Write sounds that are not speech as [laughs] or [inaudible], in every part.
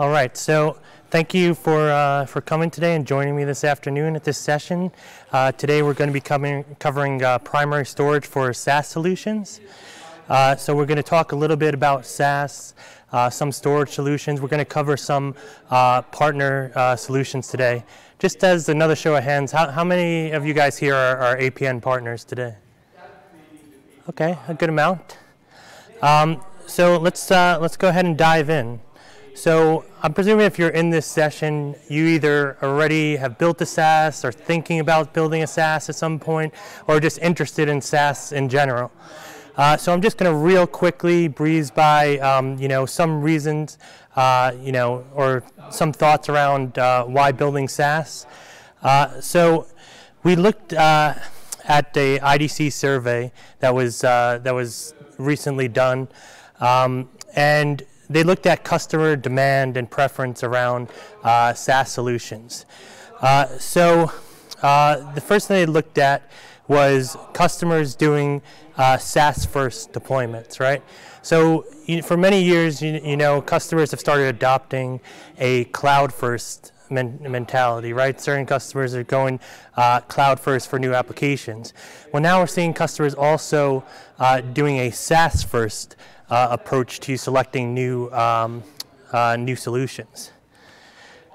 All right, so thank you for, uh, for coming today and joining me this afternoon at this session. Uh, today we're going to be coming, covering uh, primary storage for SaaS solutions. Uh, so we're going to talk a little bit about SaaS, uh, some storage solutions. We're going to cover some uh, partner solutions today. Just as another show of hands, how, how many of you guys here are, are APN partners today? Okay, a good amount. Um, so let's, let's go ahead and dive in. So I'm presuming if you're in this session, you either already have built a SaaS or thinking about building a SaaS at some point, or just interested in SaaS in general. Uh, so I'm just going to real quickly breeze by, um, you know, some reasons, uh, you know, or some thoughts around uh, why building SaaS. Uh, so we looked uh, at the IDC survey that was uh, that was recently done, um, and they looked at customer demand and preference around uh, SaaS solutions. Uh, so uh, the first thing they looked at was customers doing uh, SaaS first deployments, right? So you, for many years, you, you, know, customers have started adopting a cloud first men mentality, right? Certain customers are going uh, cloud first for new applications. Well, now we're seeing customers also uh, doing a SaaS first uh, approach to selecting new, um, uh, new solutions.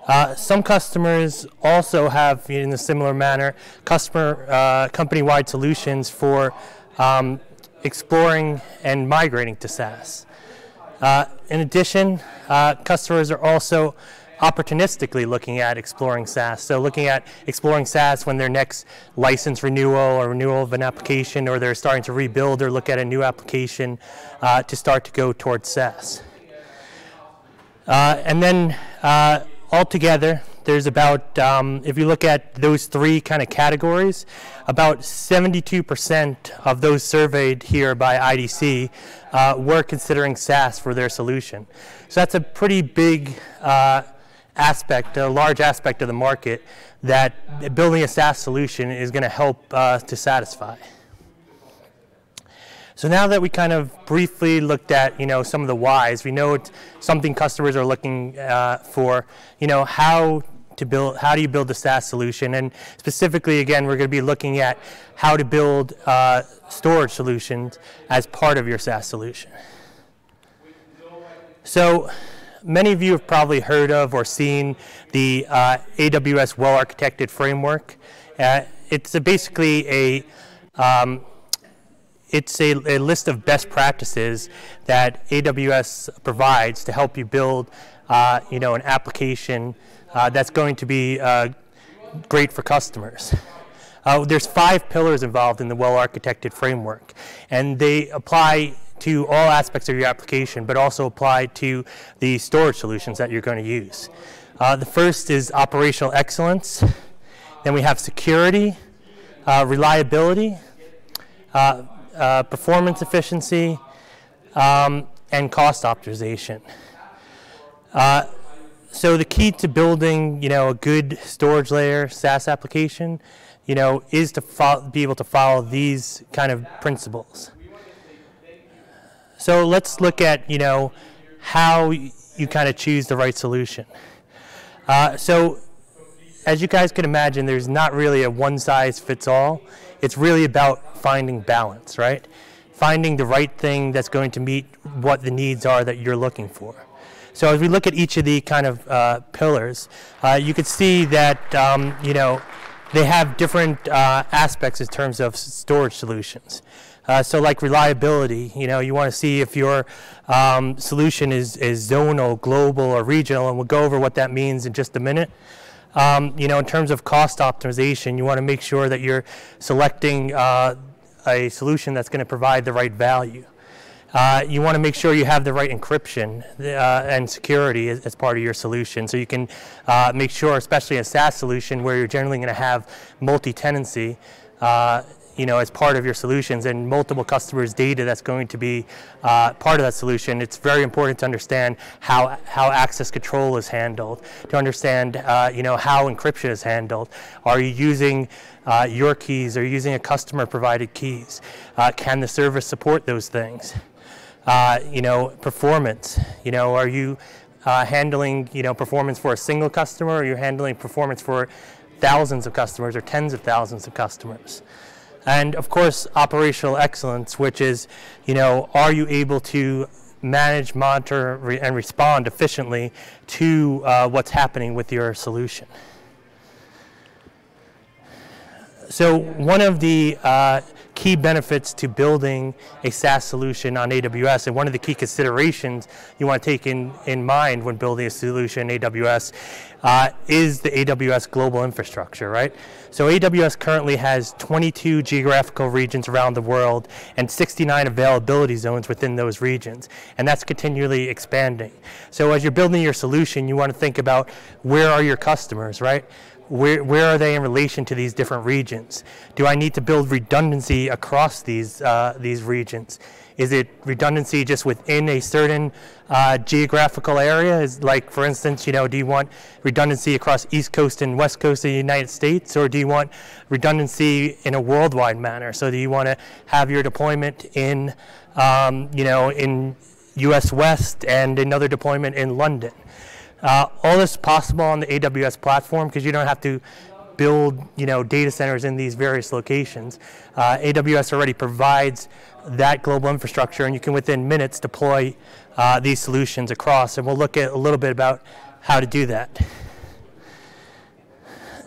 Uh, some customers also have, in a similar manner, customer uh, company-wide solutions for um, exploring and migrating to SaaS. In addition, customers are also opportunistically looking at exploring SaaS. So looking at exploring SaaS when their next license renewal or renewal of an application or they're starting to rebuild or look at a new application uh, to start to go towards SaaS. Uh, and then uh, altogether, there's about, um, if you look at those three kind of categories, about 72% of those surveyed here by IDC uh, were considering SaaS for their solution. So that's a pretty big uh, aspect, a large aspect of the market that building a SaaS solution is going to help uh, to satisfy. So now that we kind of briefly looked at, you know, some of the whys, we know it's something customers are looking uh, for, you know, how to build, how do you build a SaaS solution? And specifically, again, we're going to be looking at how to build uh, storage solutions as part of your SaaS solution. So many of you have probably heard of or seen the uh, AWS well-architected framework. Uh, it's a basically a um, it's a, a, list of best practices that AWS provides to help you build, uh, you know, an application uh, that's going to be uh, great for customers. Uh, there's five pillars involved in the well-architected framework, and they apply to all aspects of your application, but also apply to the storage solutions that you're going to use. Uh, the first is operational excellence. Then we have security, uh, reliability, uh, uh performance efficiency, um, and cost optimization. Uh, so the key to building, you know, a good storage layer SaaS application, you know, is to be able to follow these kind of principles. So let's look at, you know, how you kind of choose the right solution. Uh, so as you guys can imagine, there's not really a one size fits all. It's really about finding balance, right? Finding the right thing that's going to meet what the needs are that you're looking for. So as we look at each of the kind of uh, pillars, uh, you could see that, um, you know, they have different uh, aspects in terms of storage solutions. Uh, so like reliability, you know, you want to see if your um, solution is, is zonal, global, or regional, and we'll go over what that means in just a minute. Um, you know, in terms of cost optimization, you want to make sure that you're selecting uh, a solution that's going to provide the right value. Uh, you want to make sure you have the right encryption uh, and security as, as, part of your solution. So you can uh, make sure, especially a SaaS solution where you're generally going to have multi-tenancy, uh, you know, as part of your solutions and multiple customers' data that's going to be uh, part of that solution, it's very important to understand how, how access control is handled, to understand, uh, you know, how encryption is handled. Are you using uh, your keys? Are you using a customer-provided keys? Uh, can the service support those things? Uh, you know, performance. You know, are you uh, handling you know performance for a single customer, or you're handling performance for thousands of customers or tens of thousands of customers. And of course, operational excellence, which is, you know, are you able to manage, monitor, re and respond efficiently to uh, what's happening with your solution? So one of the uh, key benefits to building a SaaS solution on AWS, and one of the key considerations you want to take in, in mind when building a solution in AWS uh, is the AWS global infrastructure, right? So AWS currently has 22 geographical regions around the world and 69 availability zones within those regions, and that's continually expanding. So as you're building your solution, you want to think about where are your customers, right? where, where are they in relation to these different regions? Do I need to build redundancy across these, uh, these regions? Is it redundancy just within a certain uh, geographical area? Is like, for instance, you know, do you want redundancy across East Coast and West Coast of the United States, or do you want redundancy in a worldwide manner? So do you want to have your deployment in, um, you know, in U.S. West and another deployment in London? Uh, all this possible on the AWS platform because you don't have to build you know data centers in these various locations. Uh, AWS already provides that global infrastructure, and you can within minutes deploy uh, these solutions across. And we'll look at a little bit about how to do that.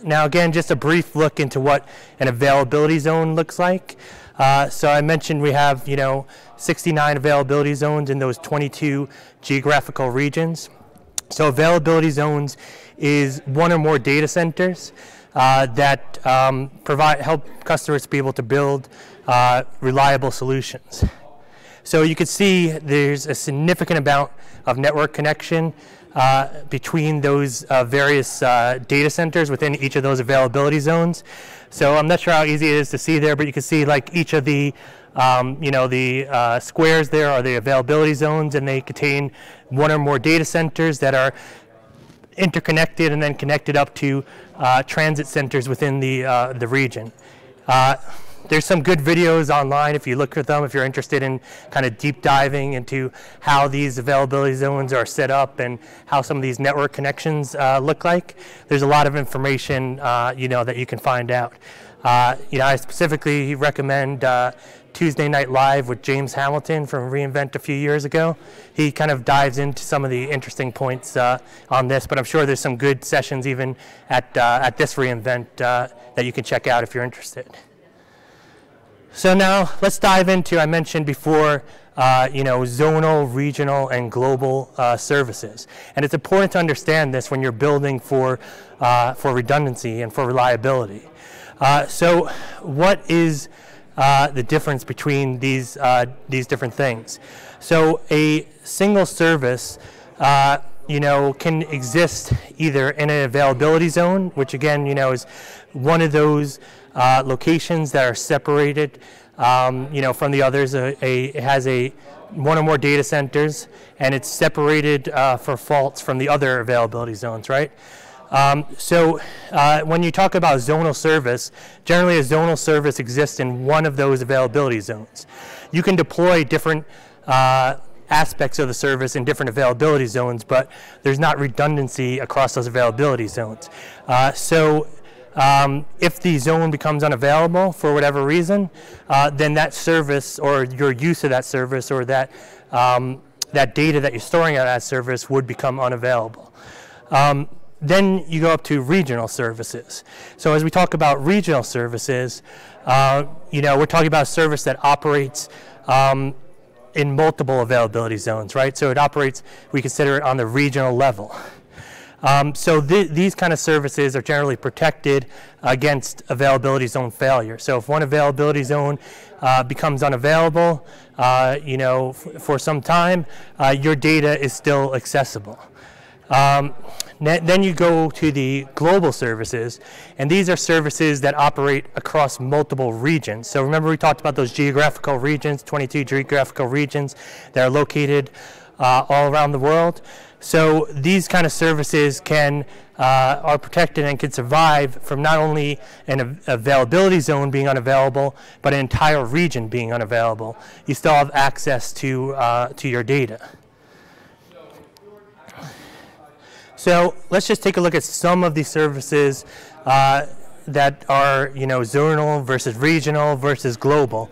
Now, again, just a brief look into what an availability zone looks like. Uh, so I mentioned we have you know 69 availability zones in those 22 geographical regions. So availability zones is one or more data centers uh, that um, provide help customers to be able to build uh, reliable solutions. So you can see there's a significant amount of network connection uh, between those uh, various uh, data centers within each of those availability zones. So I'm not sure how easy it is to see there, but you can see like each of the um, you know, the uh, squares there are the availability zones and they contain one or more data centers that are interconnected and then connected up to uh, transit centers within the, uh, the region. Uh, there's some good videos online if you look at them, if you're interested in kind of deep diving into how these availability zones are set up and how some of these network connections uh, look like. There's a lot of information, uh, you know, that you can find out. Uh, you know, I specifically recommend Tuesday Night Live with James Hamilton from reInvent a few years ago. He kind of dives into some of the interesting points uh, on this, but I'm sure there's some good sessions even at, uh, at this reInvent uh, that you can check out if you're interested. So now let's dive into, I mentioned before, uh, you know, zonal, regional, and global uh, services. And it's important to understand this when you're building for, uh, for redundancy and for reliability. Uh, so what is uh, the difference between these, uh, these different things? So a single service uh, you know, can exist either in an availability zone, which again, you know, is one of those uh, locations that are separated, um, you know, from the others. A, a, it has a one or more data centers, and it's separated uh, for faults from the other availability zones, right? Um, so uh, when you talk about zonal service, generally a zonal service exists in one of those availability zones. You can deploy different uh, aspects of the service in different availability zones, but there's not redundancy across those availability zones. Uh, so um, if the zone becomes unavailable for whatever reason, uh, then that service or your use of that service or that, um, that data that you're storing at that service would become unavailable. Then you go up to regional services. So as we talk about regional services, uh, you know, we're talking about a service that operates um, in multiple availability zones, right? So it operates, we consider it on the regional level. Um, so th these kind of services are generally protected against availability zone failure. So if one availability zone uh, becomes unavailable, uh, you know, for some time, uh, your data is still accessible. Um, then you go to the global services, and these are services that operate across multiple regions. So remember we talked about those geographical regions, 22 geographical regions that are located uh, all around the world. So these kind of services can uh, are protected and can survive from not only an availability zone being unavailable, but an entire region being unavailable. You still have access to uh, to your data. So let's just take a look at some of these services uh, that are, you know, zonal versus regional versus global.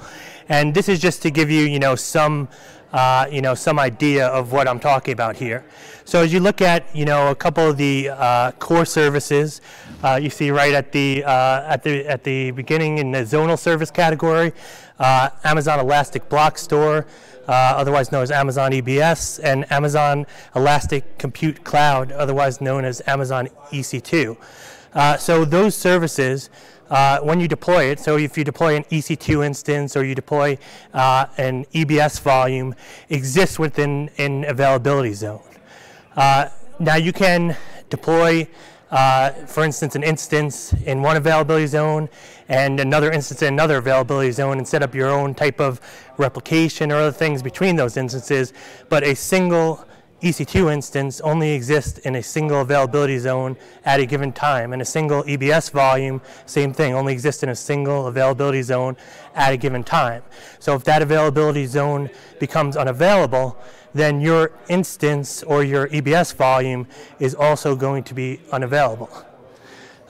And this is just to give you, you know, some, uh, you know, some idea of what I'm talking about here. So as you look at, you know, a couple of the uh, core services, uh, you see right at the, uh, at the, at the beginning in the zonal service category, uh, Amazon Elastic Block Store, otherwise known as Amazon EBS, and Amazon Elastic Compute Cloud, otherwise known as Amazon EC2. Uh, so those services, uh, when you deploy it, so if you deploy an EC2 instance or you deploy uh, an EBS volume, exists within an availability zone. Uh, now you can deploy uh, for instance, an instance in one availability zone and another instance in another availability zone and set up your own type of replication or other things between those instances. But a single EC2 instance only exists in a single availability zone at a given time. And a single EBS volume, same thing, only exists in a single availability zone at a given time. So if that availability zone becomes unavailable, then your instance or your EBS volume is also going to be unavailable.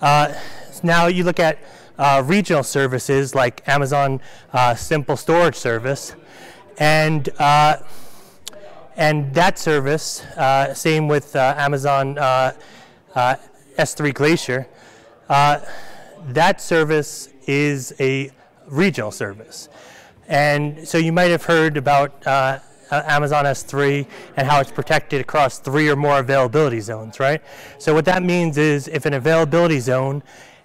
Uh, now you look at uh, regional services like Amazon uh, Simple Storage Service, and uh, and that service, uh, same with uh, Amazon S3 Glacier, that service is a regional service. And so you might have heard about uh, Amazon S3 and how it's protected across three or more availability zones, right? So what that means is if an availability zone,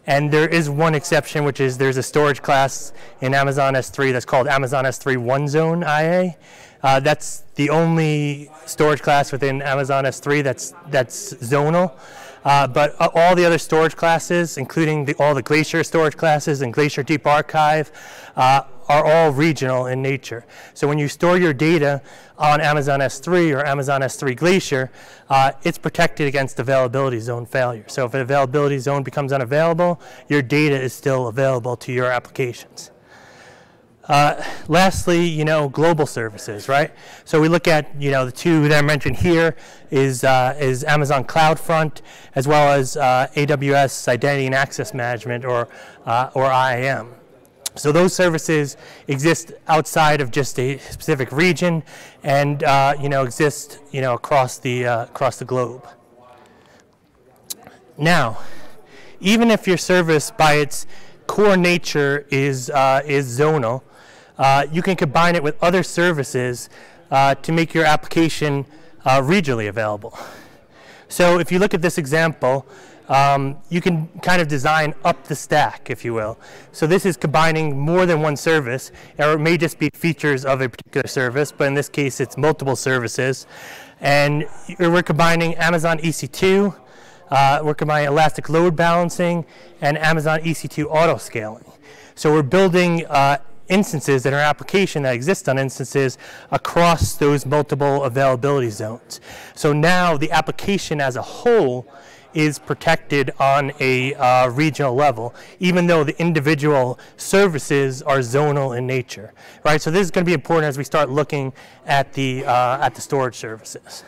and there is one exception, which is there's a storage class in Amazon S3 that's called Amazon S3 One Zone IA. Uh, that's the only storage class within Amazon S3 that's that's zonal. Uh, but uh, all the other storage classes, including the, all the Glacier storage classes and Glacier Deep Archive, uh, are all regional in nature. So when you store your data on Amazon S3 or Amazon S3 Glacier, uh, it's protected against availability zone failure. So if an availability zone becomes unavailable, your data is still available to your applications. Uh, lastly, you know, global services, right? So we look at, you know, the two that I mentioned here is, uh, is Amazon CloudFront as well as uh, AWS Identity and Access Management or, uh, or IAM. So those services exist outside of just a specific region and, uh, you know, exist, you know, across the, uh, across the globe. Now, even if your service by its core nature is, is zonal, uh, you can combine it with other services uh, to make your application uh, regionally available. So if you look at this example, um, you can kind of design up the stack, if you will. So this is combining more than one service, or it may just be features of a particular service, but in this case it's multiple services. And we're combining Amazon EC2, uh, we're combining Elastic Load Balancing, and Amazon EC2 Auto Scaling. So we're building uh, instances in our application that exist on instances across those multiple availability zones. So now the application as a whole is protected on a uh, regional level, even though the individual services are zonal in nature, right? So this is going to be important as we start looking at the, uh, at the storage services.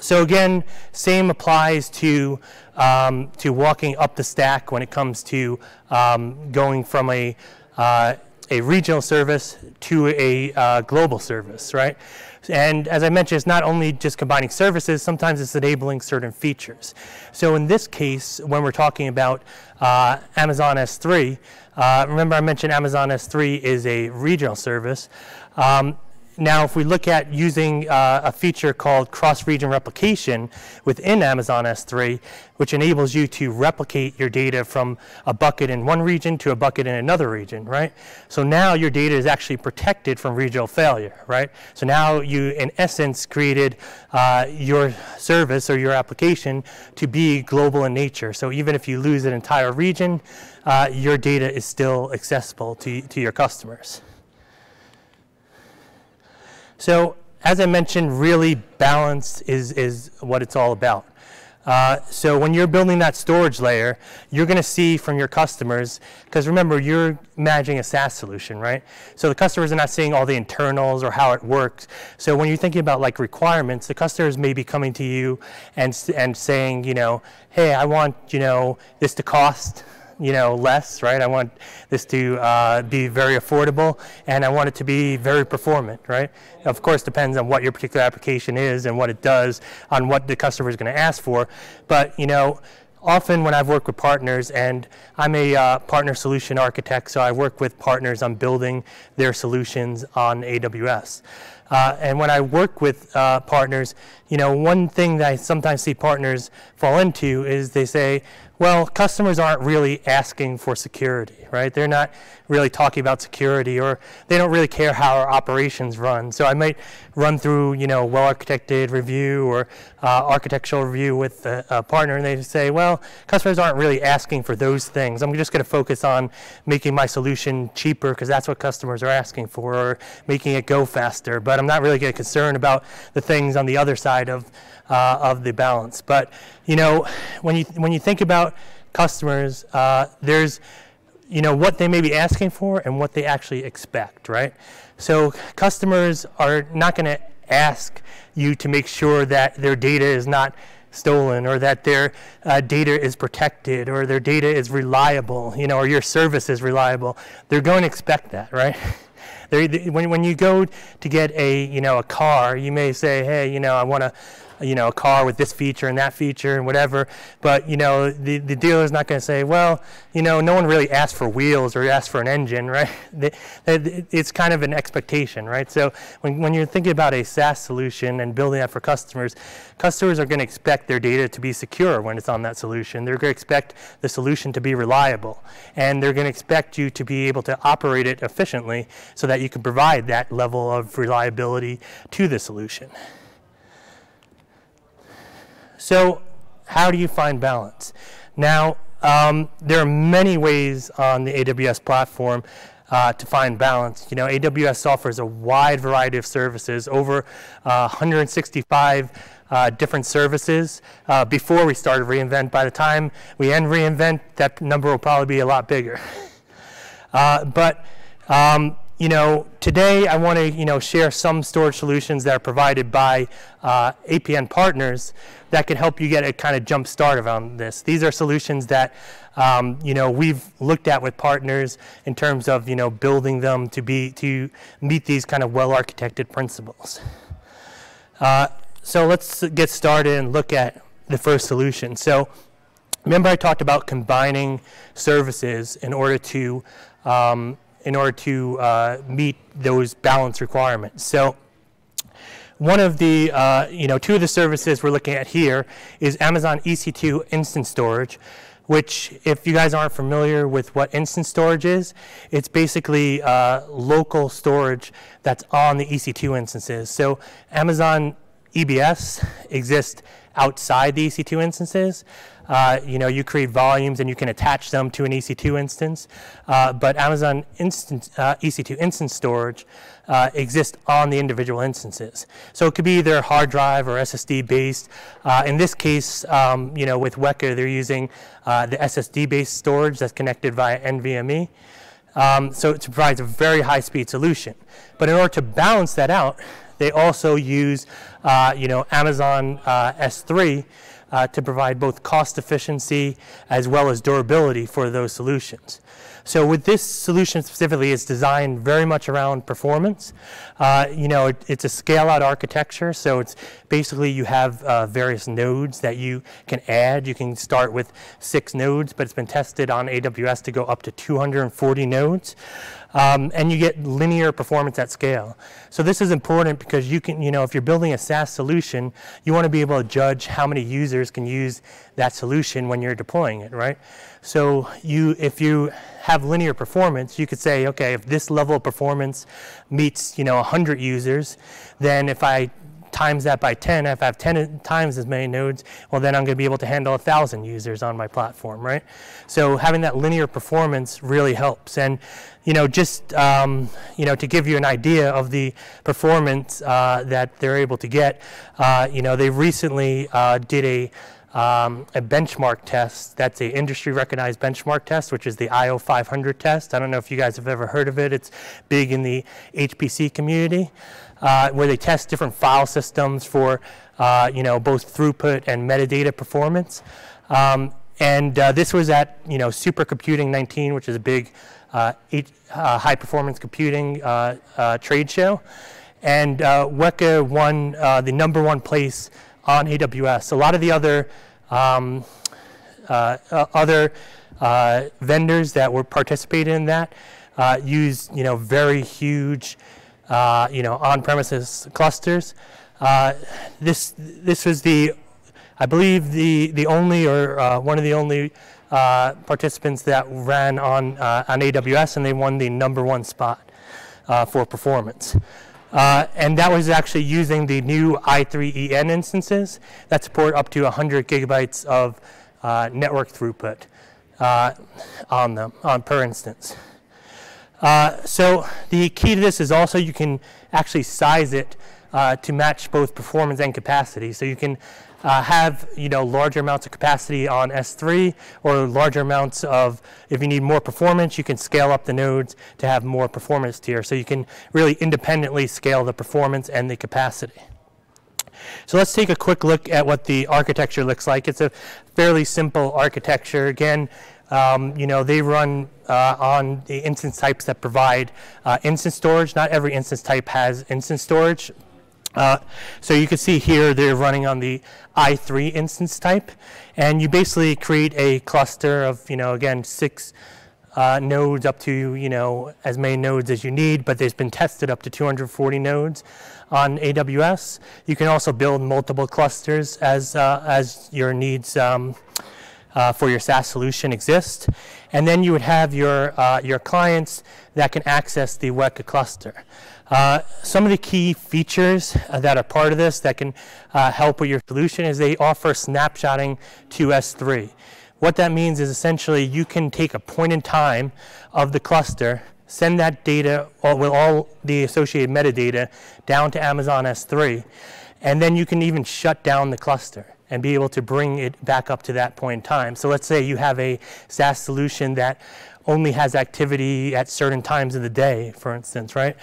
So again, same applies to, um, to walking up the stack when it comes to um, going from a, uh, a regional service to a uh, global service, right? And as I mentioned, it's not only just combining services, sometimes it's enabling certain features. So in this case, when we're talking about uh, Amazon S3, uh, remember I mentioned Amazon S3 is a regional service. Um, now, if we look at using uh, a feature called cross-region replication within Amazon S3, which enables you to replicate your data from a bucket in one region to a bucket in another region, right? So now your data is actually protected from regional failure, right? So now you, in essence, created uh, your service or your application to be global in nature. So even if you lose an entire region, uh, your data is still accessible to, to your customers. So as I mentioned, really balance is, is what it's all about. Uh, so when you're building that storage layer, you're going to see from your customers, because remember, you're managing a SaaS solution, right? So the customers are not seeing all the internals or how it works. So when you're thinking about like requirements, the customers may be coming to you and, and saying, you know, hey, I want, you know, this to cost you know, less, right? I want this to uh, be very affordable and I want it to be very performant, right? Of course, depends on what your particular application is and what it does on what the customer is going to ask for. But, you know, often when I've worked with partners, and I'm a uh, partner solution architect, so I work with partners on building their solutions on AWS. Uh, and when I work with uh, partners, you know, one thing that I sometimes see partners fall into is they say, well, customers aren't really asking for security, right? They're not really talking about security or they don't really care how our operations run. So I might run through, you know, well-architected review or uh, architectural review with a, a, partner and they say, well, customers aren't really asking for those things. I'm just going to focus on making my solution cheaper because that's what customers are asking for or making it go faster. But I'm not really concerned about the things on the other side of uh, of the balance. But you know, when you when you think about customers, uh, there's you know what they may be asking for and what they actually expect, right? So customers are not going to ask you to make sure that their data is not stolen or that their uh, data is protected or their data is reliable, you know, or your service is reliable. They're going to expect that, right? [laughs] they, when, when you go to get a, you know, a car, you may say, hey, you know, I want to you know, a car with this feature and that feature and whatever. But, you know, the, the dealer's not going to say, well, you know, no one really asked for wheels or asked for an engine, [laughs] right? It's kind of an expectation, right? So when, when you're thinking about a SaaS solution and building that for customers, customers are going to expect their data to be secure when it's on that solution. They're going to expect the solution to be reliable. And they're going to expect you to be able to operate it efficiently so that you can provide that level of reliability to the solution. So how do you find balance? Now, um, there are many ways on the AWS platform uh, to find balance. You know, AWS offers a wide variety of services, over uh, 165 uh, different services uh, before we started reInvent. By the time we end reInvent, that number will probably be a lot bigger. [laughs] Uh, but um, you know, today I want to, you know, share some storage solutions that are provided by uh, APN partners that can help you get a kind of jump start around this. These are solutions that, um, you know, we've looked at with partners in terms of, you know, building them to be, to meet these kind of well-architected principles. Uh, so let's get started and look at the first solution. So remember I talked about combining services in order to um, in order to uh, meet those balance requirements. So one of the, uh, you know, two of the services we're looking at here is Amazon EC2 Instant Storage, which if you guys aren't familiar with what instant storage is, it's basically uh, local storage that's on the EC2 instances. So Amazon EBS exists outside the EC2 instances. Uh, you know, you create volumes and you can attach them to an EC2 instance. Uh, but Amazon instant, uh, EC2 instance storage uh, exists on the individual instances. So it could be either hard drive or SSD based. Uh, in this case, um, you know, with Weka, they're using uh, the SSD based storage that's connected via NVMe. Um, so it provides a very high speed solution. But in order to balance that out, they also use, you know, Amazon S3 uh, to provide both cost efficiency as well as durability for those solutions. So with this solution specifically, it's designed very much around performance. Uh, you know, it, it's a scale-out architecture, so it's basically you have uh, various nodes that you can add. You can start with six nodes, but it's been tested on AWS to go up to 240 nodes. Um, and you get linear performance at scale. So this is important because you can, you know, if you're building a SaaS solution, you want to be able to judge how many users can use that solution when you're deploying it, right? So you, if you have linear performance, you could say, okay, if this level of performance meets, you know, 100 users, then if I times that by 10, if I have 10 times as many nodes, well then I'm going to be able to handle 1,000 users on my platform, right? So having that linear performance really helps. And, you know, just, um, you know, to give you an idea of the performance uh, that they're able to get, uh, you know, they recently uh, did a um, a benchmark test. That's a industry recognized benchmark test, which is the IO 500 test. I don't know if you guys have ever heard of it. It's big in the HPC community, uh, where they test different file systems for, uh, you know, both throughput and metadata performance. Um, and uh, this was at, you know, Supercomputing 19, which is a big uh, uh, high performance computing uh, trade show. And Weka won the number one place on AWS. A lot of the other um, other vendors that were participating in that uh, use you know very huge uh, you know on-premises clusters. Uh, this this was the I believe the the only or one of the only participants that ran on on AWS and they won the number one spot for performance. Uh, and that was actually using the new i3EN instances that support up to 100 gigabytes of uh, network throughput uh, on them on per instance. Uh, so the key to this is also you can actually size it uh, to match both performance and capacity. So you can uh, have you know larger amounts of capacity on S3 or larger amounts of if you need more performance you can scale up the nodes to have more performance tier so you can really independently scale the performance and the capacity. So let's take a quick look at what the architecture looks like. It's a fairly simple architecture. Again, um, you know, they run uh, on the instance types that provide uh, instance storage. Not every instance type has instance storage. Uh, so you can see here they're running on the i3 instance type, and you basically create a cluster of, you know, again, six uh, nodes up to, you know, as many nodes as you need, but there's been tested up to 240 nodes on AWS. You can also build multiple clusters as, uh, as your needs um, uh, for your SaaS solution exist. And then you would have your, uh, your clients that can access the Weka cluster. Uh, some of the key features uh, that are part of this that can uh, help with your solution is they offer snapshotting to S3. What that means is essentially you can take a point in time of the cluster, send that data with all the associated metadata down to Amazon S3, and then you can even shut down the cluster and be able to bring it back up to that point in time. So let's say you have a SaaS solution that only has activity at certain times of the day, for instance, right?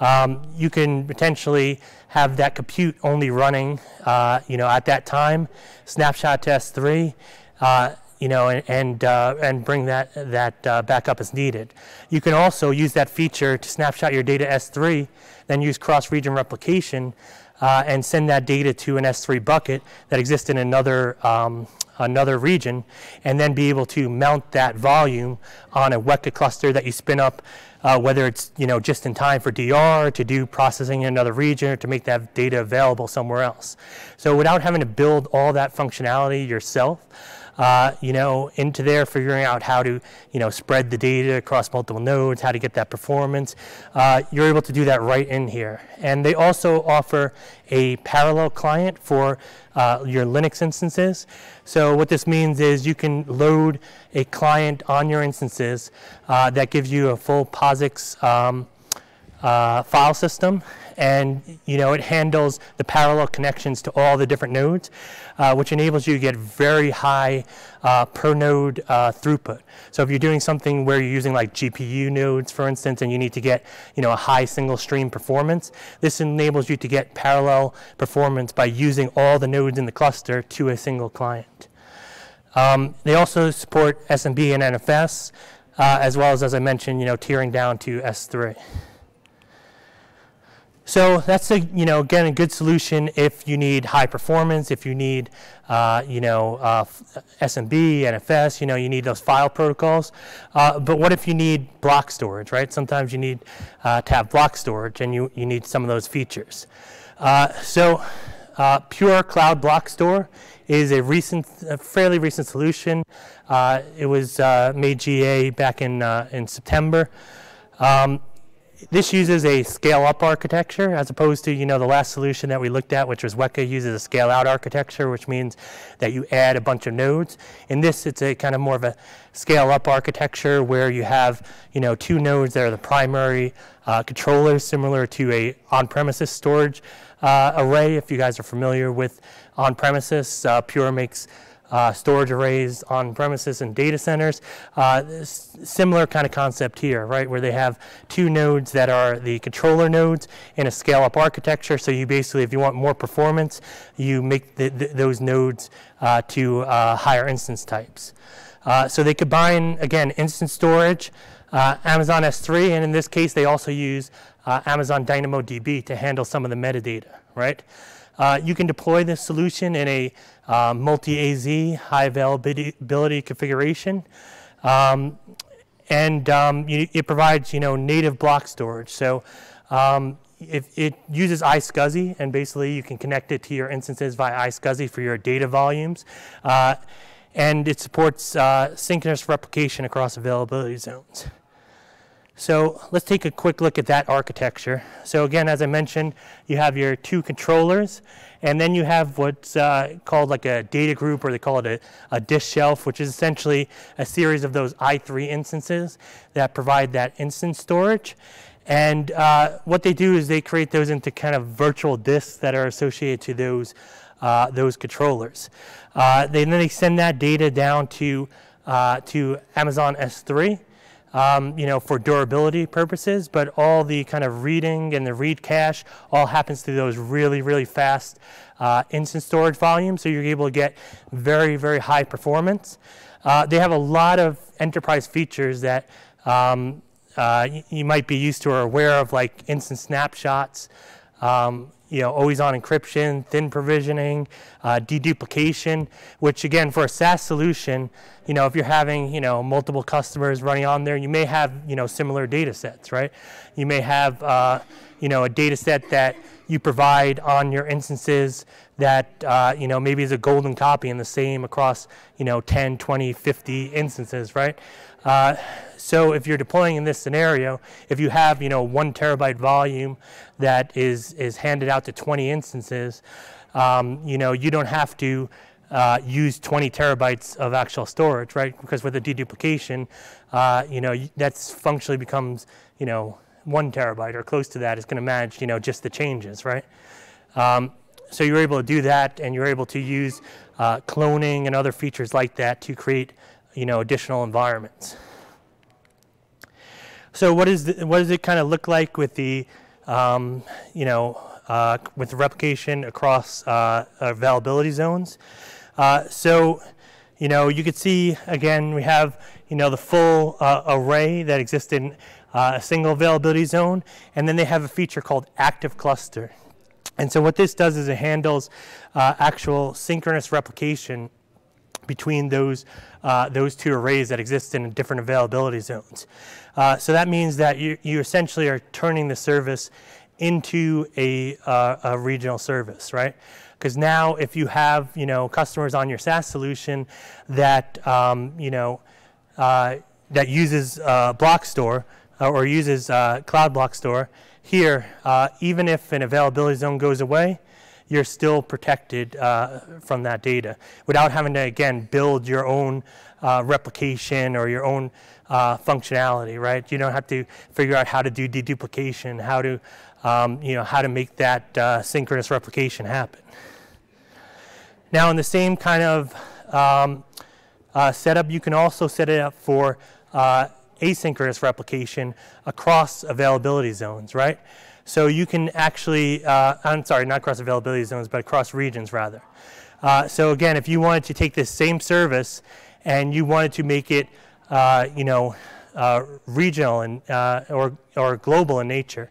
Um, you can potentially have that compute only running, uh, you know, at that time, snapshot to S3, uh, you know, and and, uh, and bring that that uh, back up as needed. You can also use that feature to snapshot your data S3, then use cross-region replication, uh, and send that data to an S3 bucket that exists in another um, another region, and then be able to mount that volume on a Weka cluster that you spin up, uh, whether it's you know just in time for DR, to do processing in another region, or to make that data available somewhere else. So without having to build all that functionality yourself, uh, you know, into there, figuring out how to, you know, spread the data across multiple nodes, how to get that performance. Uh, you're able to do that right in here. And they also offer a parallel client for uh, your Linux instances. So what this means is you can load a client on your instances uh, that gives you a full POSIX um, uh, file system [laughs] and you know it handles the parallel connections to all the different nodes, uh, which enables you to get very high uh, per node uh, throughput. So if you're doing something where you're using like GPU nodes, for instance, and you need to get you know a high single stream performance, this enables you to get parallel performance by using all the nodes in the cluster to a single client. Um, they also support SMB and NFS, uh, as well as, as I mentioned, you know, tiering down to S3. So that's a you know again a good solution if you need high performance, if you need uh, you know uh, SMB, NFS, you know you need those file protocols. Uh, but what if you need block storage, right? Sometimes you need uh, to have block storage, and you you need some of those features. Uh, so uh, Pure Cloud Block Store is a recent, a fairly recent solution. it was made GA back in in September. Um, this uses a scale-up architecture as opposed to, you know, the last solution that we looked at, which was Weka uses a scale-out architecture, which means that you add a bunch of nodes. In this, it's a kind of more of a scale-up architecture where you have, you know, two nodes that are the primary uh, controllers, similar to a on-premises storage uh, array. If you guys are familiar with on-premises, uh, Pure makes uh, storage arrays on premises and data centers. Uh, similar kind of concept here, right, where they have two nodes that are the controller nodes in a scale-up architecture. So you basically, if you want more performance, you make the, the, those nodes uh, to uh, higher instance types. Uh, so they combine, again, instance storage, uh, Amazon S3, and in this case, they also use Amazon DynamoDB to handle some of the metadata, right? Uh, you can deploy this solution in a uh, multi-AZ, high availability configuration. Um, and um, you, it provides, you know, native block storage. So um, if it uses iSCSI, and basically you can connect it to your instances via iSCSI for your data volumes. Uh, and it supports uh, synchronous replication across availability zones. So let's take a quick look at that architecture. So again, as I mentioned, you have your two controllers, and then you have what's uh, called like a data group, or they call it a, a disk shelf, which is essentially a series of those i3 instances that provide that instance storage. And uh, what they do is they create those into kind of virtual disks that are associated to those, uh, those controllers. Uh, they, then they send that data down to, uh, to Amazon S3 um, you know, for durability purposes, but all the kind of reading and the read cache all happens through those really, really fast uh, instant storage volumes. So you're able to get very, very high performance. Uh, they have a lot of enterprise features that um, uh, you might be used to or aware of, like instant snapshots. Um, you know, always on encryption, thin provisioning, uh, deduplication, which again, for a SaaS solution, you know, if you're having, you know, multiple customers running on there, you may have, you know, similar data sets, right? You may have, uh, you know, a data set that you provide on your instances that, uh, you know, maybe is a golden copy and the same across, you know, 10, 20, 50 instances, right? Uh, so if you're deploying in this scenario, if you have you know one terabyte volume that is is handed out to 20 instances, um, you know you don't have to uh, use 20 terabytes of actual storage, right? Because with the deduplication, uh, you know that's functionally becomes you know one terabyte or close to that is going to manage you know just the changes, right? Um, so you're able to do that, and you're able to use uh, cloning and other features like that to create you know, additional environments. So what, is the, what does it kind of look like with the, um, you know, uh, with the replication across uh, availability zones? Uh, so, you know, you could see, again, we have, you know, the full uh, array that exists in uh, a single availability zone, and then they have a feature called active cluster. And so what this does is it handles uh, actual synchronous replication between those, uh, those two arrays that exist in different availability zones. Uh, so that means that you, you essentially are turning the service into a, uh, a regional service, right? Because now if you have, you know, customers on your SaaS solution that, um, you know, uh, that uses uh, Block Store uh, or uses Cloud Block Store, here, even if an availability zone goes away, you're still protected uh, from that data without having to, again, build your own uh, replication or your own uh, functionality, right? You don't have to figure out how to do deduplication, how to, um, you know, how to make that uh, synchronous replication happen. Now, in the same kind of um, uh, setup, you can also set it up for uh, asynchronous replication across availability zones, right? So you can actually, uh, I'm sorry, not cross availability zones, but across regions rather. Uh, so again, if you wanted to take this same service and you wanted to make it, uh, you know, uh, regional and uh, or or global in nature,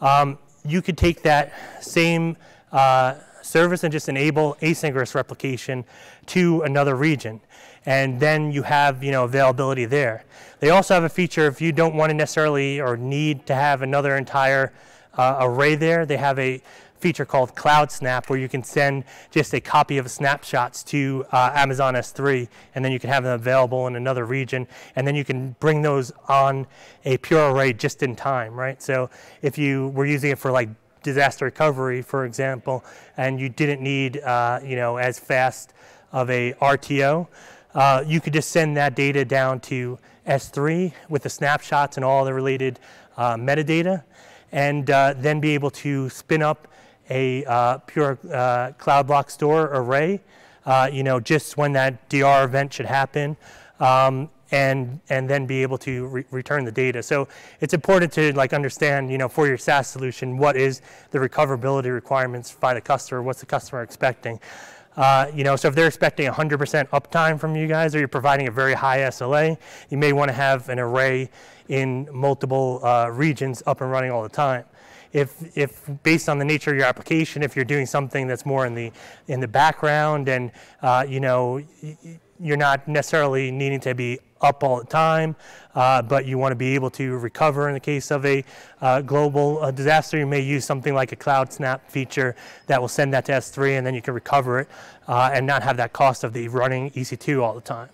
um, you could take that same uh, service and just enable asynchronous replication to another region, and then you have you know availability there. They also have a feature if you don't want to necessarily or need to have another entire uh, array there. They have a feature called Cloud Snap where you can send just a copy of snapshots to uh, Amazon S3 and then you can have them available in another region and then you can bring those on a pure array just in time, right? So if you were using it for like disaster recovery, for example, and you didn't need, uh, you know, as fast of a RTO, uh, you could just send that data down to S3 with the snapshots and all the related uh, metadata and uh, then be able to spin up a uh, pure uh, cloud block store array uh, you know, just when that DR event should happen. Um, and and then be able to re return the data. So it's important to like understand, you know, for your SaaS solution, what is the recoverability requirements by the customer? What's the customer expecting? Uh, you know, so if they're expecting 100% uptime from you guys, or you're providing a very high SLA, you may want to have an array in multiple uh, regions up and running all the time. If, if based on the nature of your application, if you're doing something that's more in the in the background, and uh, you know, you're not necessarily needing to be up all the time, uh, but you want to be able to recover in the case of a uh, global uh, disaster. You may use something like a Cloud Snap feature that will send that to S3 and then you can recover it uh, and not have that cost of the running EC2 all the time.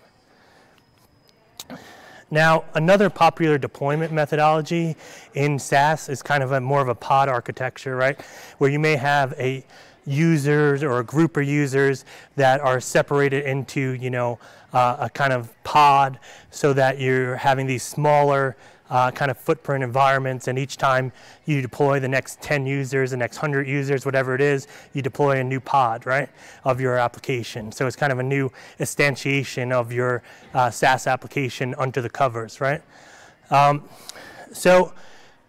Now, another popular deployment methodology in SaaS is kind of a more of a pod architecture, right? Where you may have a users or a group of users that are separated into, you know, uh, a kind of pod so that you're having these smaller uh, kind of footprint environments and each time you deploy the next 10 users, the next 100 users, whatever it is, you deploy a new pod, right, of your application. So it's kind of a new instantiation of your uh, SaaS application under the covers, right? Um, so,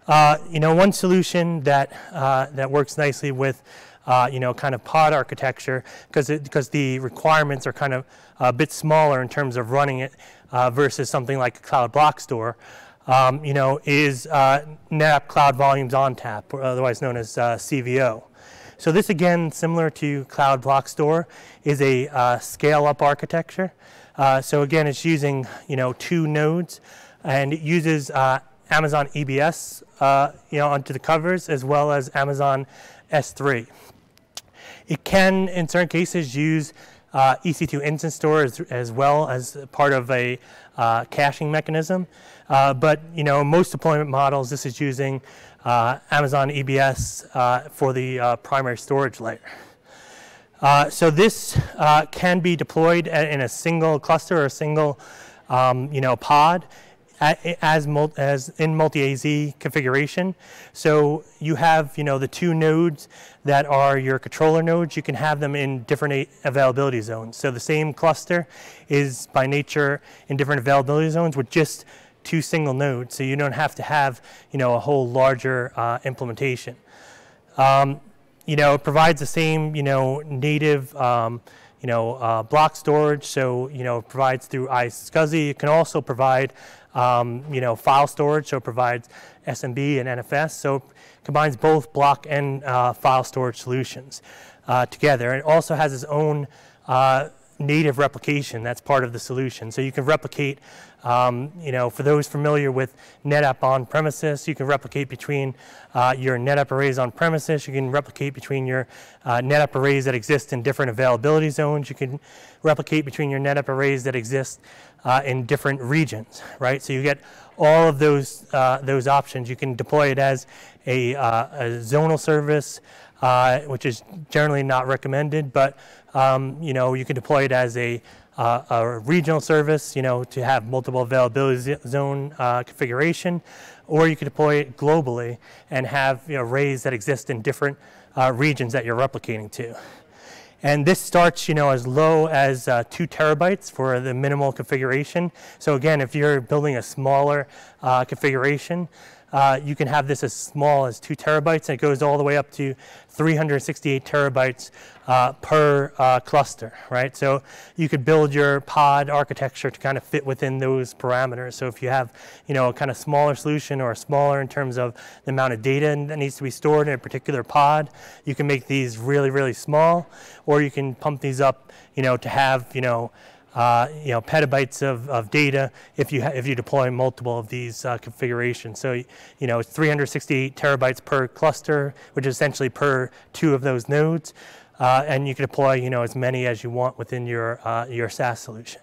uh, you know, one solution that, uh, that works nicely with uh, you know, kind of pod architecture because because the requirements are kind of a bit smaller in terms of running it uh, versus something like a cloud block store. Um, you know, is uh, Cloud Volumes ONTAP, or otherwise known as uh, CVO. So this again, similar to Cloud Block Store, is a uh, scale-up architecture. Uh, so again, it's using you know two nodes, and it uses Amazon EBS you know onto the covers as well as Amazon S3. It can, in certain cases, use uh, EC2 Instance Store as, as, well as part of a uh, caching mechanism. Uh, but you know, most deployment models, this is using uh, Amazon EBS uh, for the uh, primary storage layer. so this can be deployed in a single cluster or a single um, you know, pod as, as in multi-AZ configuration. So you have you know the two nodes that are your controller nodes. You can have them in different availability zones. So the same cluster is by nature in different availability zones with just two single nodes. So you don't have to have you know a whole larger uh, implementation. Um, you know it provides the same you know native um, you know, uh, block storage, so, you know, provides through iSCSI. It can also provide um, you know, file storage, so it provides SMB and NFS. So it combines both block and uh, file storage solutions uh, together. It also has its own uh, native replication that's part of the solution. So you can replicate, um, you know, for those familiar with NetApp on premises, you can replicate between uh, your NetApp arrays on premises, you can replicate between your uh, NetApp arrays that exist in different availability zones, you can replicate between your NetApp arrays that exist uh, in different regions, right? So you get all of those, uh, those options. You can deploy it as a, uh, a zonal service, uh, which is generally not recommended, but um, you know, you can deploy it as a, uh, a regional service, you know, to have multiple availability zone uh, configuration, or you could deploy it globally and have you know, arrays that exist in different regions that you're replicating to. And this starts, you know, as low as uh, two terabytes for the minimal configuration. So again, if you're building a smaller uh, configuration, uh, you can have this as small as two terabytes, and it goes all the way up to 368 terabytes uh, per uh, cluster, right? So you could build your pod architecture to kind of fit within those parameters. So if you have, you know, a kind of smaller solution or smaller in terms of the amount of data that needs to be stored in a particular pod, you can make these really, really small, or you can pump these up, you know, to have, you know, uh, you know, petabytes of, of data if you, if you deploy multiple of these uh, configurations. So, you know, it's 368 terabytes per cluster, which is essentially per two of those nodes. Uh, and you can deploy, you know, as many as you want within your, uh, your SaaS solution.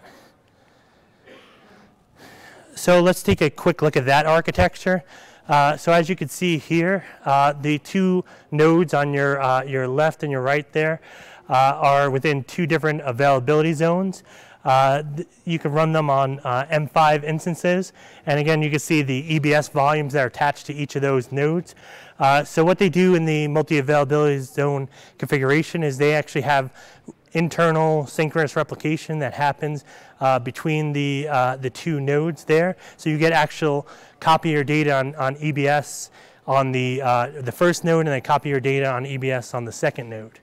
So let's take a quick look at that architecture. Uh, so as you can see here, uh, the two nodes on your, uh, your left and your right there uh, are within two different availability zones. Uh, you can run them on uh, M5 instances. And again, you can see the EBS volumes that are attached to each of those nodes. Uh, so what they do in the multi-availability zone configuration is they actually have internal synchronous replication that happens uh, between the, uh, the two nodes there. So you get actual copy your data on, on EBS on the, uh, the first node and then copy your data on EBS on the second node.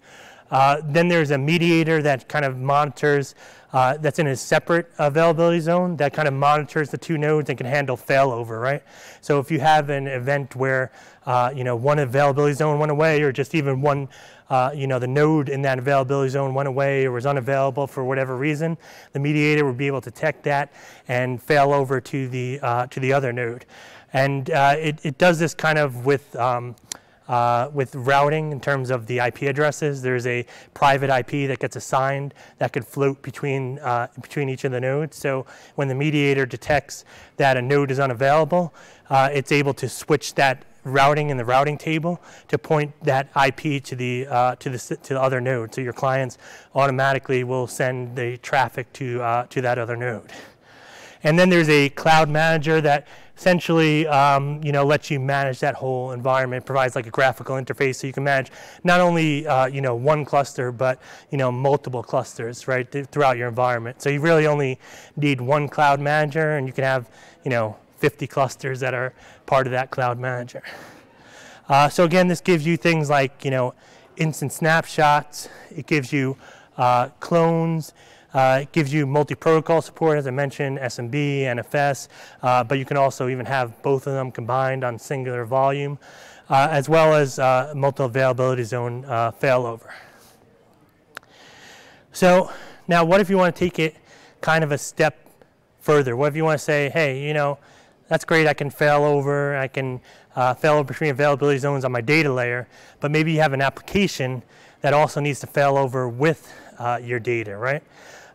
Uh, then there's a mediator that kind of monitors, uh, that's in a separate availability zone that kind of monitors the two nodes and can handle failover, right? So if you have an event where, uh, you know, one availability zone went away or just even one, uh, you know, the node in that availability zone went away or was unavailable for whatever reason, the mediator would be able to detect that and fail over to the, uh, to the other node. And it, it does this kind of with, um, uh, with routing in terms of the IP addresses. There's a private IP that gets assigned that could float between, uh, between each of the nodes. So when the mediator detects that a node is unavailable, uh, it's able to switch that routing in the routing table to point that IP to the, uh, to the, to the other node. So your clients automatically will send the traffic to, uh, to that other node. And then there's a cloud manager that essentially um, you know lets you manage that whole environment provides like a graphical interface so you can manage not only uh, you know one cluster but you know multiple clusters right th throughout your environment. So you really only need one cloud manager and you can have you know 50 clusters that are part of that cloud manager. Uh, so again this gives you things like you know instant snapshots. It gives you uh, clones uh, it gives you multi-protocol support, as I mentioned, SMB, NFS, uh, but you can also even have both of them combined on singular volume, uh, as well as uh, multi-availability zone uh, failover. So now what if you want to take it kind of a step further? What if you want to say, hey, you know, that's great, I can fail over, I can uh, fail over between availability zones on my data layer, but maybe you have an application that also needs to fail over with uh, your data, right?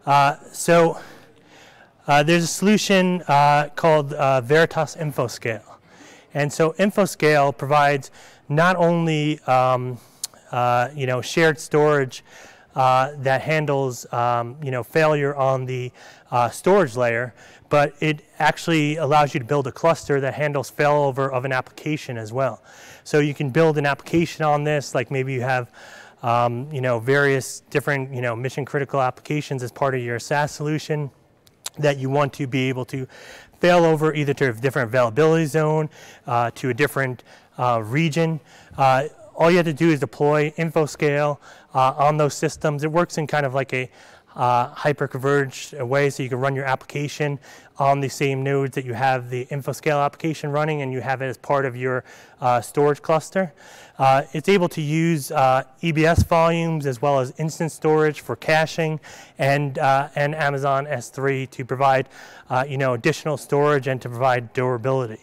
Uh, so uh, there's a solution uh, called uh, Veritas InfoScale. And so InfoScale provides not only um, you know, shared storage that handles um, you know, failure on the storage layer, but it actually allows you to build a cluster that handles failover of an application as well. So you can build an application on this, like maybe you have um, you know, various different, you know, mission critical applications as part of your SaaS solution that you want to be able to fail over either to a different availability zone, uh, to a different uh, region. Uh, all you have to do is deploy InfoScale uh, on those systems. It works in kind of like a uh, hyper-converged way so you can run your application on the same nodes that you have the InfoScale application running and you have it as part of your uh, storage cluster. Uh, it's able to use uh, EBS volumes as well as instance storage for caching and, uh, and Amazon S3 to provide uh, you know, additional storage and to provide durability.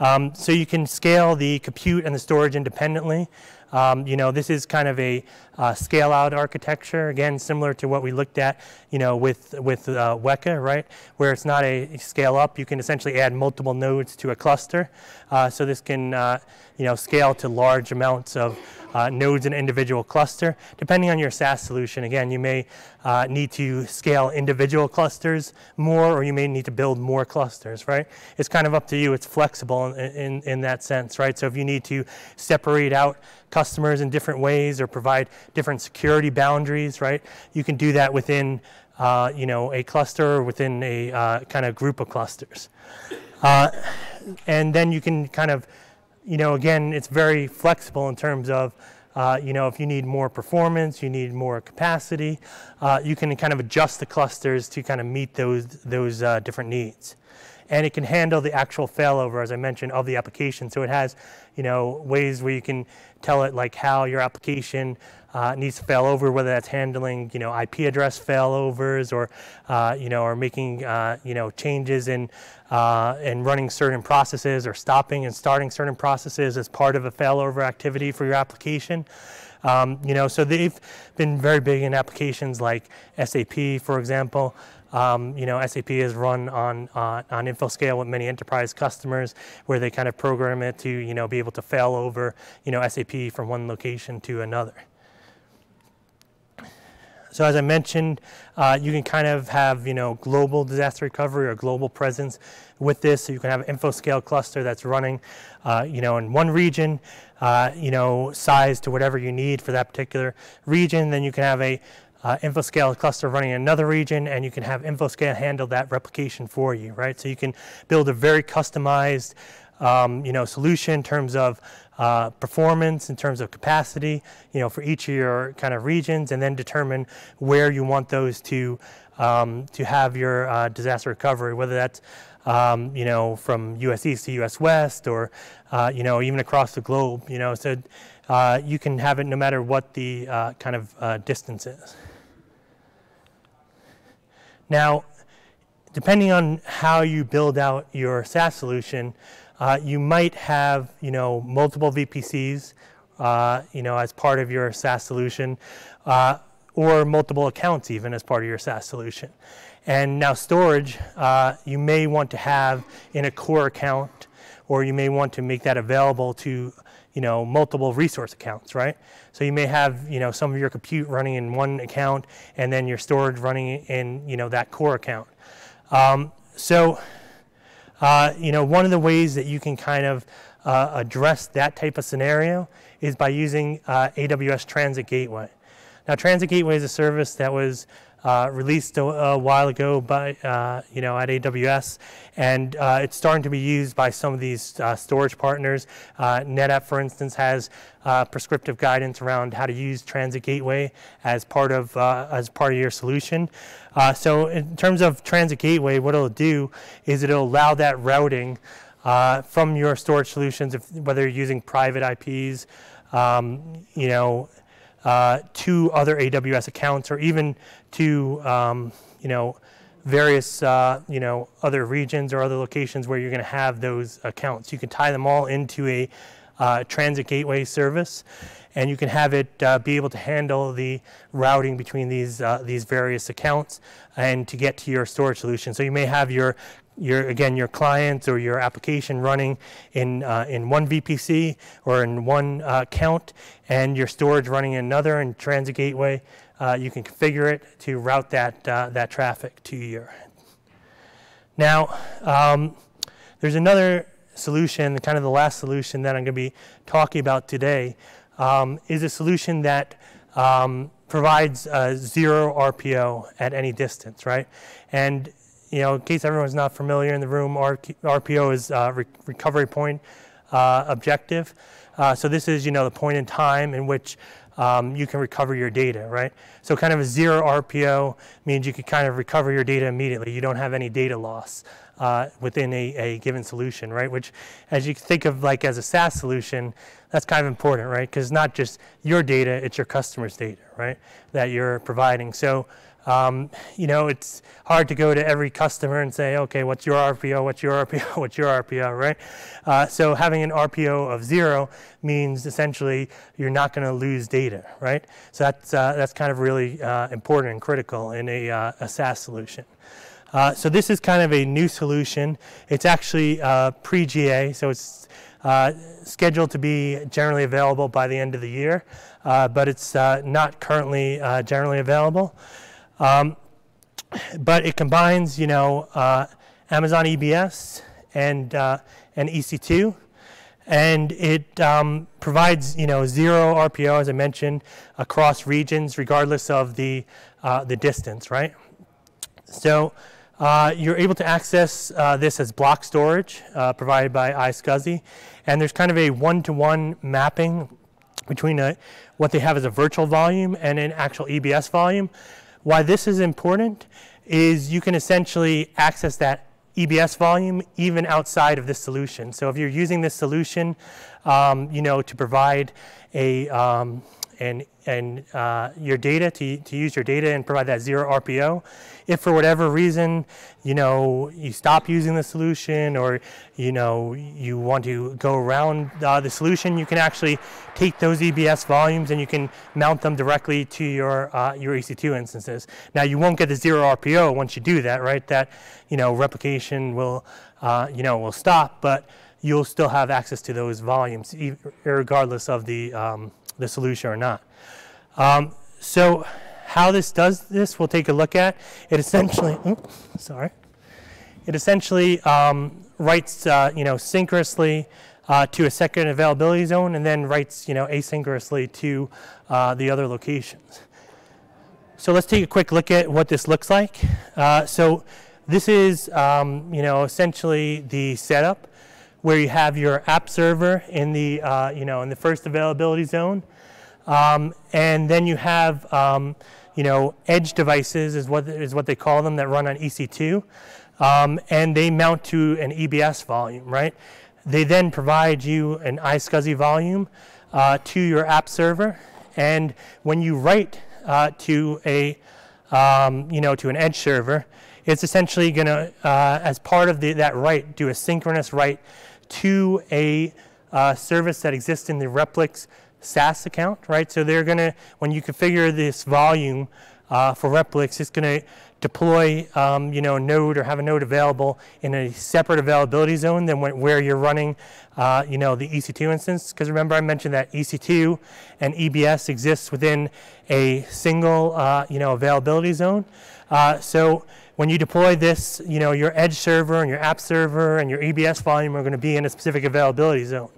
Um, so you can scale the compute and the storage independently. Um, you know, this is kind of a uh, scale out architecture, again, similar to what we looked at, you know, with, with uh, Weka, right? Where it's not a scale up, you can essentially add multiple nodes to a cluster. Uh, so this can, uh, you know, scale to large amounts of uh, nodes in an individual cluster. Depending on your SaaS solution, again, you may uh, need to scale individual clusters more or you may need to build more clusters, right? It's kind of up to you. It's flexible in, in, in that sense, right? So if you need to separate out customers in different ways or provide different security boundaries, right? You can do that within uh, you know, a cluster or within a uh, kind of group of clusters. Uh, and then you can kind of you know, again, it's very flexible in terms of, uh, you know, if you need more performance, you need more capacity, uh, you can kind of adjust the clusters to kind of meet those, those uh, different needs. And it can handle the actual failover, as I mentioned, of the application. So it has, you know, ways where you can tell it like how your application uh, needs to fail over, whether that's handling you know IP address failovers or uh, you know or making uh, you know changes in uh, in running certain processes or stopping and starting certain processes as part of a failover activity for your application. Um, you know, so they've been very big in applications like SAP, for example. Um, you know, SAP is run on uh, on InfoScale with many enterprise customers, where they kind of program it to you know be able to fail over you know SAP from one location to another. So as I mentioned, uh, you can kind of have you know global disaster recovery or global presence with this. So you can have an InfoScale cluster that's running, uh, you know, in one region, uh, you know, size to whatever you need for that particular region. Then you can have a uh, InfoScale cluster running in another region, and you can have InfoScale handle that replication for you, right? So you can build a very customized, um, you know, solution in terms of uh, performance, in terms of capacity, you know, for each of your kind of regions, and then determine where you want those to um, to have your uh, disaster recovery, whether that's um, you know from U.S. East to U.S. West, or uh, you know even across the globe, you know, so uh, you can have it no matter what the uh, kind of uh, distance is. Now, depending on how you build out your SaaS solution, uh, you might have, you know, multiple VPCs, uh, you know, as part of your SaaS solution, uh, or multiple accounts even as part of your SaaS solution. And now storage, uh, you may want to have in a core account, or you may want to make that available to you know, multiple resource accounts, right? So you may have, you know, some of your compute running in one account and then your storage running in, you know, that core account. Um, so, uh, you know, one of the ways that you can kind of uh, address that type of scenario is by using uh, AWS Transit Gateway. Now, Transit Gateway is a service that was uh, released a, a, while ago by, uh, you know, at AWS, and uh, it's starting to be used by some of these uh, storage partners. Uh, NetApp, for instance, has prescriptive guidance around how to use Transit Gateway as part of as part of your solution. so, in terms of Transit Gateway, what it'll do is it'll allow that routing from your storage solutions, if, whether you're using private IPs, um, you know, uh, to other AWS accounts or even to um, you know various uh, you know other regions or other locations where you're going to have those accounts. You can tie them all into a uh, transit gateway service, and you can have it uh, be able to handle the routing between these uh, these various accounts and to get to your storage solution. So you may have your your again your clients or your application running in uh, in one VPC or in one uh, account, and your storage running in another in Transit Gateway. Uh, you can configure it to route that uh, that traffic to your. Now, um, there's another solution, kind of the last solution that I'm going to be talking about today, um, is a solution that um, provides zero RPO at any distance, right? And you know, in case everyone's not familiar in the room, RPO is uh, re recovery point uh, objective. Uh, so this is, you know, the point in time in which um, you can recover your data, right? So kind of a zero RPO means you can kind of recover your data immediately. You don't have any data loss uh, within a, a, given solution, right? Which, as you think of like as a SaaS solution, that's kind of important, right? Because not just your data, it's your customer's data, right? That you're providing. So um, you know, it's hard to go to every customer and say, okay, what's your RPO, what's your RPO, [laughs] what's your RPO, right? Uh, so having an RPO of zero means essentially you're not going to lose data, right? So that's, uh, that's kind of really uh, important and critical in a, uh, a SaaS solution. Uh, so this is kind of a new solution. It's actually uh, pre-GA, so it's scheduled to be generally available by the end of the year, but it's not currently generally available. Um, but it combines, you know, uh, Amazon EBS and, uh, and EC2. And it um, provides, you know, zero RPO, as I mentioned, across regions, regardless of the, uh, the distance, right? So uh, you're able to access uh, this as block storage uh, provided by iSCSI. And there's kind of a one-to-one -one mapping between a, what they have as a virtual volume and an actual EBS volume. Why this is important is you can essentially access that EBS volume even outside of this solution. So if you're using this solution, um, you know, to provide a um, and and uh, your data to, to use your data and provide that zero RPO. If for whatever reason, you know, you stop using the solution or, you know, you want to go around uh, the solution, you can actually take those EBS volumes and you can mount them directly to your, uh, your EC2 instances. Now you won't get the zero RPO once you do that, right? That, you know, replication will, uh, you know, will stop, but you'll still have access to those volumes regardless of the, um, the solution or not. Um, so how this does this, we'll take a look at. It essentially, sorry, it essentially um, writes, uh, you know, synchronously uh, to a second availability zone and then writes, you know, asynchronously to uh, the other locations. So let's take a quick look at what this looks like. Uh, so this is, um, you know, essentially the setup where you have your app server in the, uh, you know, in the first availability zone. Um, and then you have, um, you know, edge devices is what, is what they call them that run on EC2. Um, and they mount to an EBS volume, right? They then provide you an iSCSI volume uh, to your app server. And when you write uh, to a, um, you know, to an edge server, it's essentially going to, uh, as part of the, that write, do a synchronous write to a uh, service that exists in the Replix SaaS account, right? So they're going to, when you configure this volume uh, for Replix, it's going to deploy, um, you know, a node or have a node available in a separate availability zone than where you're running, uh, you know, the EC2 instance. Because remember I mentioned that EC2 and EBS exists within a single, uh, you know, availability zone. Uh, so when you deploy this, you know, your edge server and your app server and your EBS volume are going to be in a specific availability zone.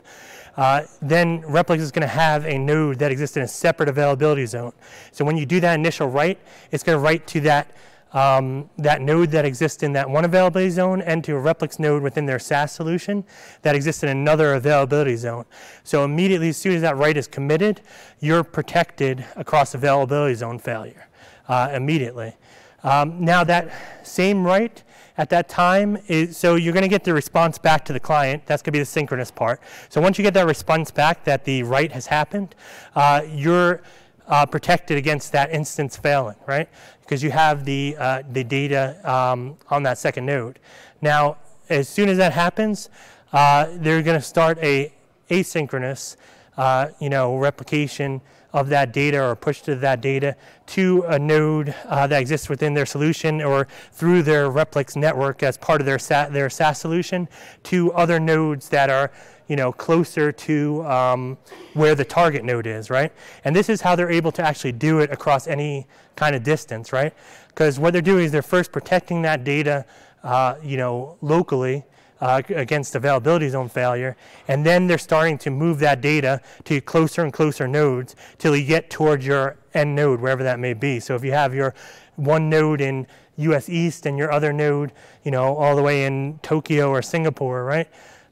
Uh, then Replix is going to have a node that exists in a separate availability zone. So when you do that initial write, it's going to write to that um, that node that exists in that one availability zone and to a Replix node within their SaaS solution that exists in another availability zone. So immediately, as soon as that write is committed, you're protected across availability zone failure uh, immediately. Um, now that same write at that time is, so you're going to get the response back to the client. That's going to be the synchronous part. So once you get that response back that the write has happened, uh, you're uh, protected against that instance failing, right? Because you have the, uh, the data um, on that second node. Now, as soon as that happens, uh, they're going to start a asynchronous, uh, you know, replication of that data or push to that data to a node uh, that exists within their solution or through their Replix network as part of their, their SaaS solution to other nodes that are you know, closer to um, where the target node is, right? And this is how they're able to actually do it across any kind of distance, right? Because what they're doing is they're first protecting that data, uh, you know, locally uh, against availability zone failure, and then they're starting to move that data to closer and closer nodes till you get towards your end node, wherever that may be. So if you have your one node in US East and your other node, you know, all the way in Tokyo or Singapore, right?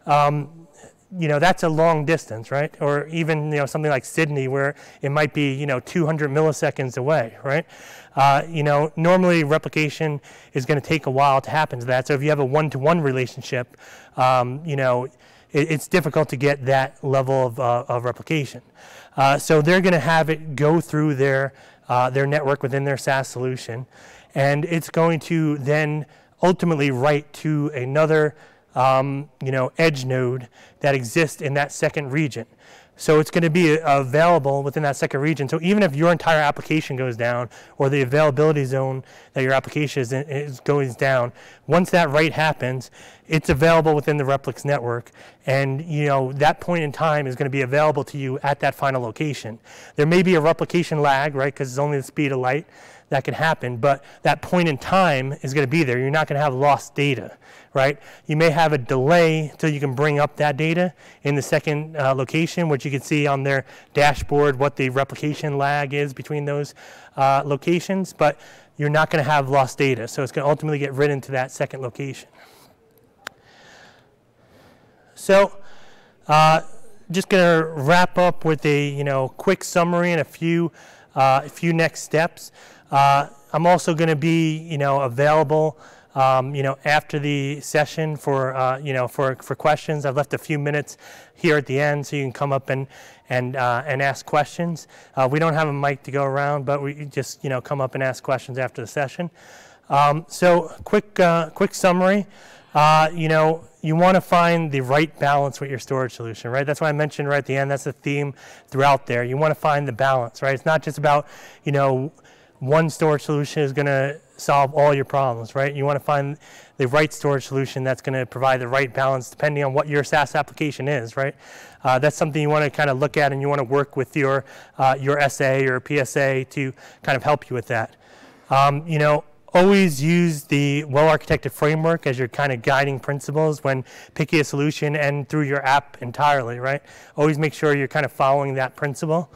Um, you know, that's a long distance, right? Or even, you know, something like Sydney where it might be, you know, 200 milliseconds away, right? Uh, you know, normally replication is going to take a while to happen to that. So if you have a one-to-one relationship, um, you know, it, it's difficult to get that level of, uh, of replication. Uh, so they're going to have it go through their, uh, their network within their SaaS solution, and it's going to then ultimately write to another um, you know, edge node that exists in that second region. So it's going to be uh, available within that second region. So even if your entire application goes down or the availability zone that your application is, in, is goes down, once that write happens, it's available within the Replix network. And you know that point in time is going to be available to you at that final location. There may be a replication lag, right, because it's only the speed of light that can happen, but that point in time is going to be there. You're not going to have lost data, right? You may have a delay till you can bring up that data in the second uh, location, which you can see on their dashboard what the replication lag is between those uh, locations, but you're not going to have lost data. So it's going to ultimately get written to that second location. So, uh, just going to wrap up with a you know quick summary and a few uh, a few next steps. Uh, I'm also going to be, you know, available, um, you know, after the session for, uh, you know, for, for questions. I've left a few minutes here at the end so you can come up and, and, uh, and ask questions. Uh, we don't have a mic to go around, but we just, you know, come up and ask questions after the session. Um, so quick, uh, quick summary. Uh, you know, you want to find the right balance with your storage solution, right? That's why I mentioned right at the end. That's the theme throughout there. You want to find the balance, right? It's not just about, you know, one storage solution is going to solve all your problems, right? You want to find the right storage solution that's going to provide the right balance depending on what your SaaS application is, right? Uh, that's something you want to kind of look at and you want to work with your, uh, your SA or PSA to kind of help you with that. Um, you know, always use the well-architected framework as your kind of guiding principles when picking a solution and through your app entirely, right? Always make sure you're kind of following that principle.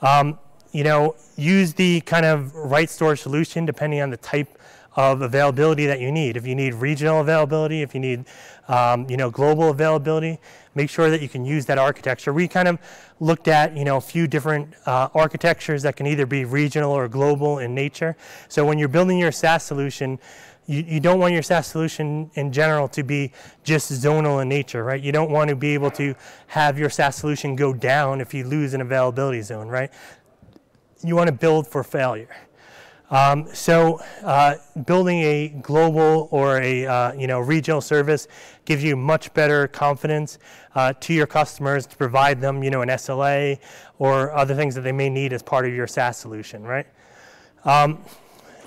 Um, you know, use the kind of right storage solution depending on the type of availability that you need. If you need regional availability, if you need um, you know, global availability, make sure that you can use that architecture. We kind of looked at you know, a few different uh, architectures that can either be regional or global in nature. So when you're building your SaaS solution, you, you don't want your SaaS solution in general to be just zonal in nature, right? You don't want to be able to have your SaaS solution go down if you lose an availability zone, right? You want to build for failure. Um, so uh, building a global or a uh, you know regional service gives you much better confidence uh, to your customers to provide them you know an SLA or other things that they may need as part of your SaaS solution, right? Um,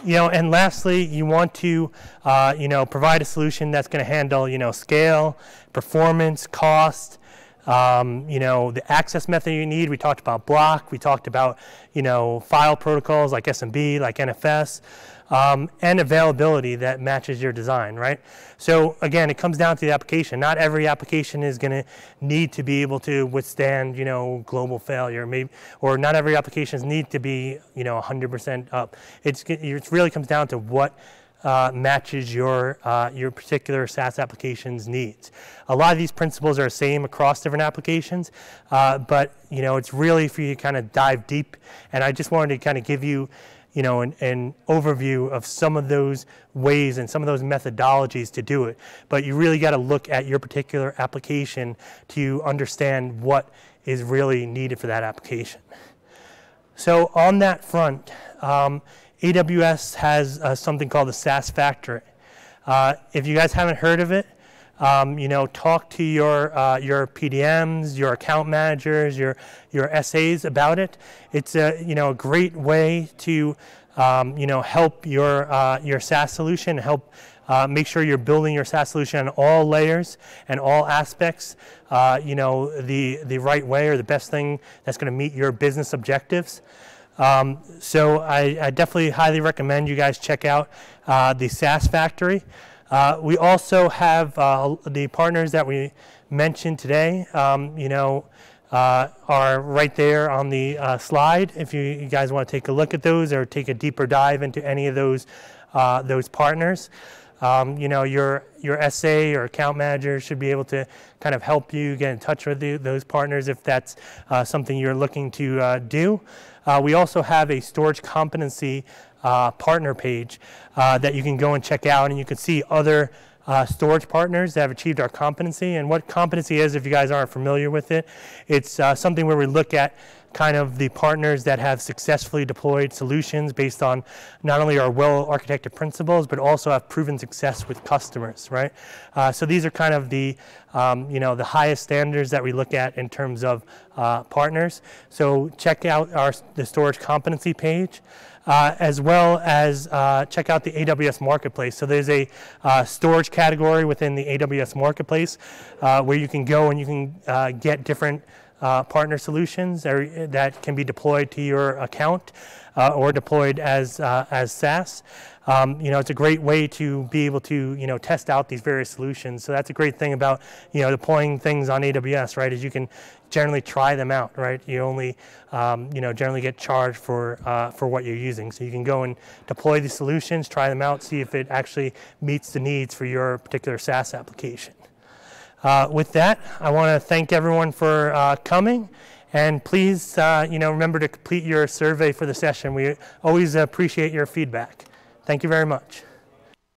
you know, and lastly, you want to uh, you know provide a solution that's going to handle you know scale, performance, cost, um, you know, the access method you need, we talked about block, we talked about, you know, file protocols like SMB, like NFS, um, and availability that matches your design, right? So again, it comes down to the application. Not every application is going to need to be able to withstand, you know, global failure, maybe, or not every applications need to be, you know, 100% up. It's, it really comes down to what uh, matches your, uh, your particular SaaS application's needs. A lot of these principles are the same across different applications, uh, but you know, it's really for you to kind of dive deep. And I just wanted to kind of give you, you know, an, an, overview of some of those ways and some of those methodologies to do it. But you really got to look at your particular application to understand what is really needed for that application. So on that front, um, AWS has uh, something called the SaaS Factory. Uh, if you guys haven't heard of it, um, you know, talk to your uh, your PDMs, your account managers, your your SAs about it. It's a you know a great way to um, you know help your uh, your SaaS solution, help uh, make sure you're building your SaaS solution on all layers and all aspects, uh, you know, the, the right way or the best thing that's going to meet your business objectives. Um, so I, I, definitely highly recommend you guys check out uh, the SaaS Factory. Uh, we also have uh, the partners that we mentioned today, um, you know, uh, are right there on the uh, slide. If you, you, guys want to take a look at those or take a deeper dive into any of those, uh, those partners. Um, you know, your, your SA or account manager should be able to kind of help you get in touch with the, those partners if that's something you're looking to do. Uh, we also have a storage competency uh, partner page uh, that you can go and check out, and you can see other uh, storage partners that have achieved our competency. And what competency is, if you guys aren't familiar with it, it's uh, something where we look at kind of the partners that have successfully deployed solutions based on not only our well architected principles, but also have proven success with customers, right? Uh, so these are kind of the, um, you know, the highest standards that we look at in terms of uh, partners. So check out our the storage competency page. Uh, as well as uh, check out the AWS Marketplace. So there's a uh, storage category within the AWS Marketplace uh, where you can go and you can uh, get different uh, partner solutions that can be deployed to your account uh, or deployed as, uh, as SaaS. Um, you know, it's a great way to be able to, you know, test out these various solutions. So that's a great thing about, you know, deploying things on AWS, right, is you can generally try them out, right? You only, um, you know, generally get charged for, uh, for what you're using. So you can go and deploy the solutions, try them out, see if it actually meets the needs for your particular SaaS application. Uh, with that, I want to thank everyone for uh, coming. And please, uh, you know, remember to complete your survey for the session. We always appreciate your feedback. Thank you very much.